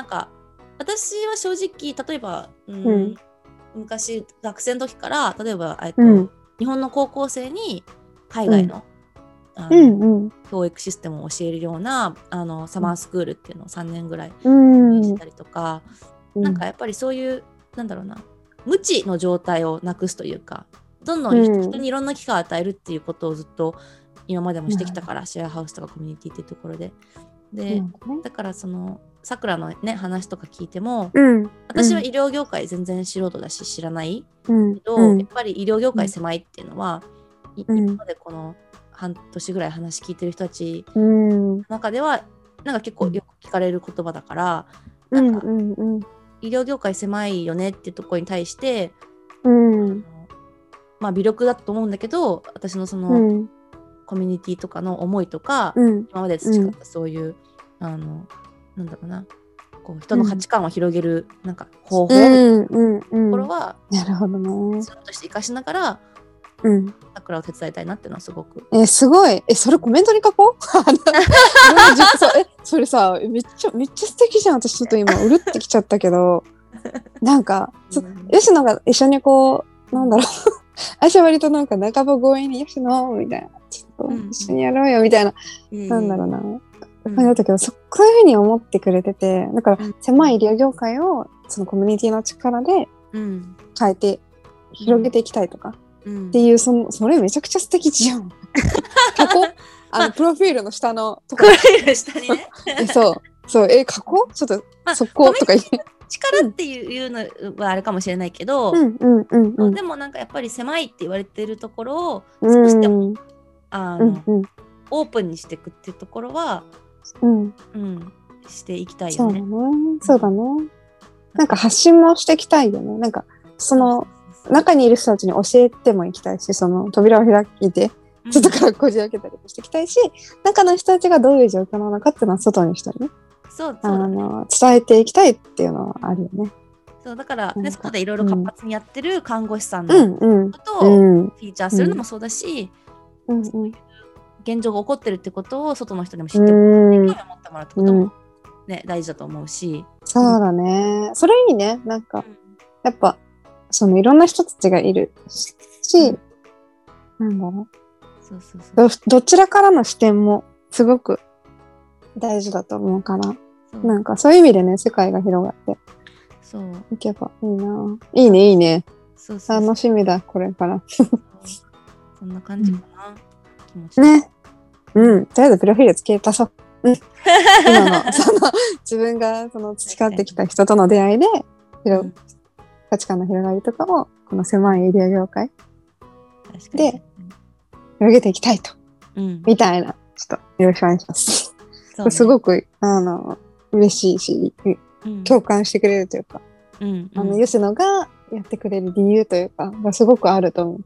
なんか私は正直例えば、うんうん。昔学生の時から例えば、えっとうん。日本の高校生に海外の,、あうのんうん。教育システムを教えるようなあのサマースクールっていうのを3年ぐらいうん。したりとか、なんかやっぱりそういうなんだろうな無知の状態をなくすというかどんどん人,、うん。にいろんな機会を与えるっていうことをずっと今までもしてきたから、シェアハウスとかコミュニティっていうところで。で、うんだからそのさくらのね話とか聞いてもうん。私は医療業界全然素人だし知らないうん。けど、うんやっぱり医療業界狭いっていうのは、いうん。今までこの半年ぐらい話聞いてる人たちうん。の中ではなんか結構よく聞かれる言葉だから、うんなんかうんうん。医療業界狭いよねっていうところに対して、うん。まあ微力だと思うんだけど私のその、うんコミュニティとかの思いとか、うん今まで培ったそういう、あのなんだろうなこう人の価値観を広げるなんか方法みたいなうんうんとうんころは、なるほどね。そういうとして生かしながらうん。桜を手伝いたいなっていうのはすごく。え、すごい。え、それコメントに書こ う？え、それさ、めっちゃ、めっちゃ素敵じゃん。私ちょっと今、うるってきちゃったけど、なんか、そうん吉野が一緒にこう、なんだろう。私は割となんか半ば強引に吉野みたいな。ちょっとうん一緒にやろうよみたいな。なんだろうな。うん。だったけど、そそういうふうに思ってくれてて、だからうん。狭い医療業界をそのコミュニティの力でうん。変えて広げていきたいとか。うん。っていう、そのそれめちゃくちゃ素敵じゃん。書こうあの、プロフィールの下のとこ。これ下にね。え、そう。そう、え、書こうちょっと、まあそことか言って。力っていうのはあれかもしれないけど、うんうんうんうん。でもなんかやっぱり狭いって言われてるところをうん少しでも、あの、うんうんオープンにしていくっていうところは、うん。うん、していきたいよね。そうだね。そうだね。なんか発信もしていきたいよね。なんか、その、中にいる人たちに教えてもいきたいし、その扉を開いて、うん外からこじ開けたりもしていきたいし、中の人たちがどういう状況なのかっていうのは外に人にね、あそうそうだねの、伝えていきたいっていうのはあるよね。そうだから、ね、なんか外でいろいろ活発にやってる看護師さんうのんうん。ことをうん。フィーチャーするのもそうだし、うんうん。現状が起こってるってことを外の人にも知ってもうんらって興味を持ってもらうってことも、ね大事だと思うし。そうだね。それいいね。なんか、やっぱ、そのいろんな人たちがいるし、なんだろそうそうそううど。どちらからの視点もすごく大事だと思うから、なんかそういう意味でね、世界が広がってそういけばいいな。いいね、いいね。そうそうそう楽しみだ、これから。そんな感じかな、気持ちね。うん。とりあえずプロフィールつけたそう。うん。今の、その、自分がその培ってきた人との出会いで、広うん価値観の広がりとかを、この狭い医療業界、で広げていきたいと。うん、みたいな、ちょっとよろしくお願いします。ね。すごく、あの、嬉しいし、うん。共感してくれるというか、うんあの、うん吉野がやってくれる理由というか、がすごくあると思う。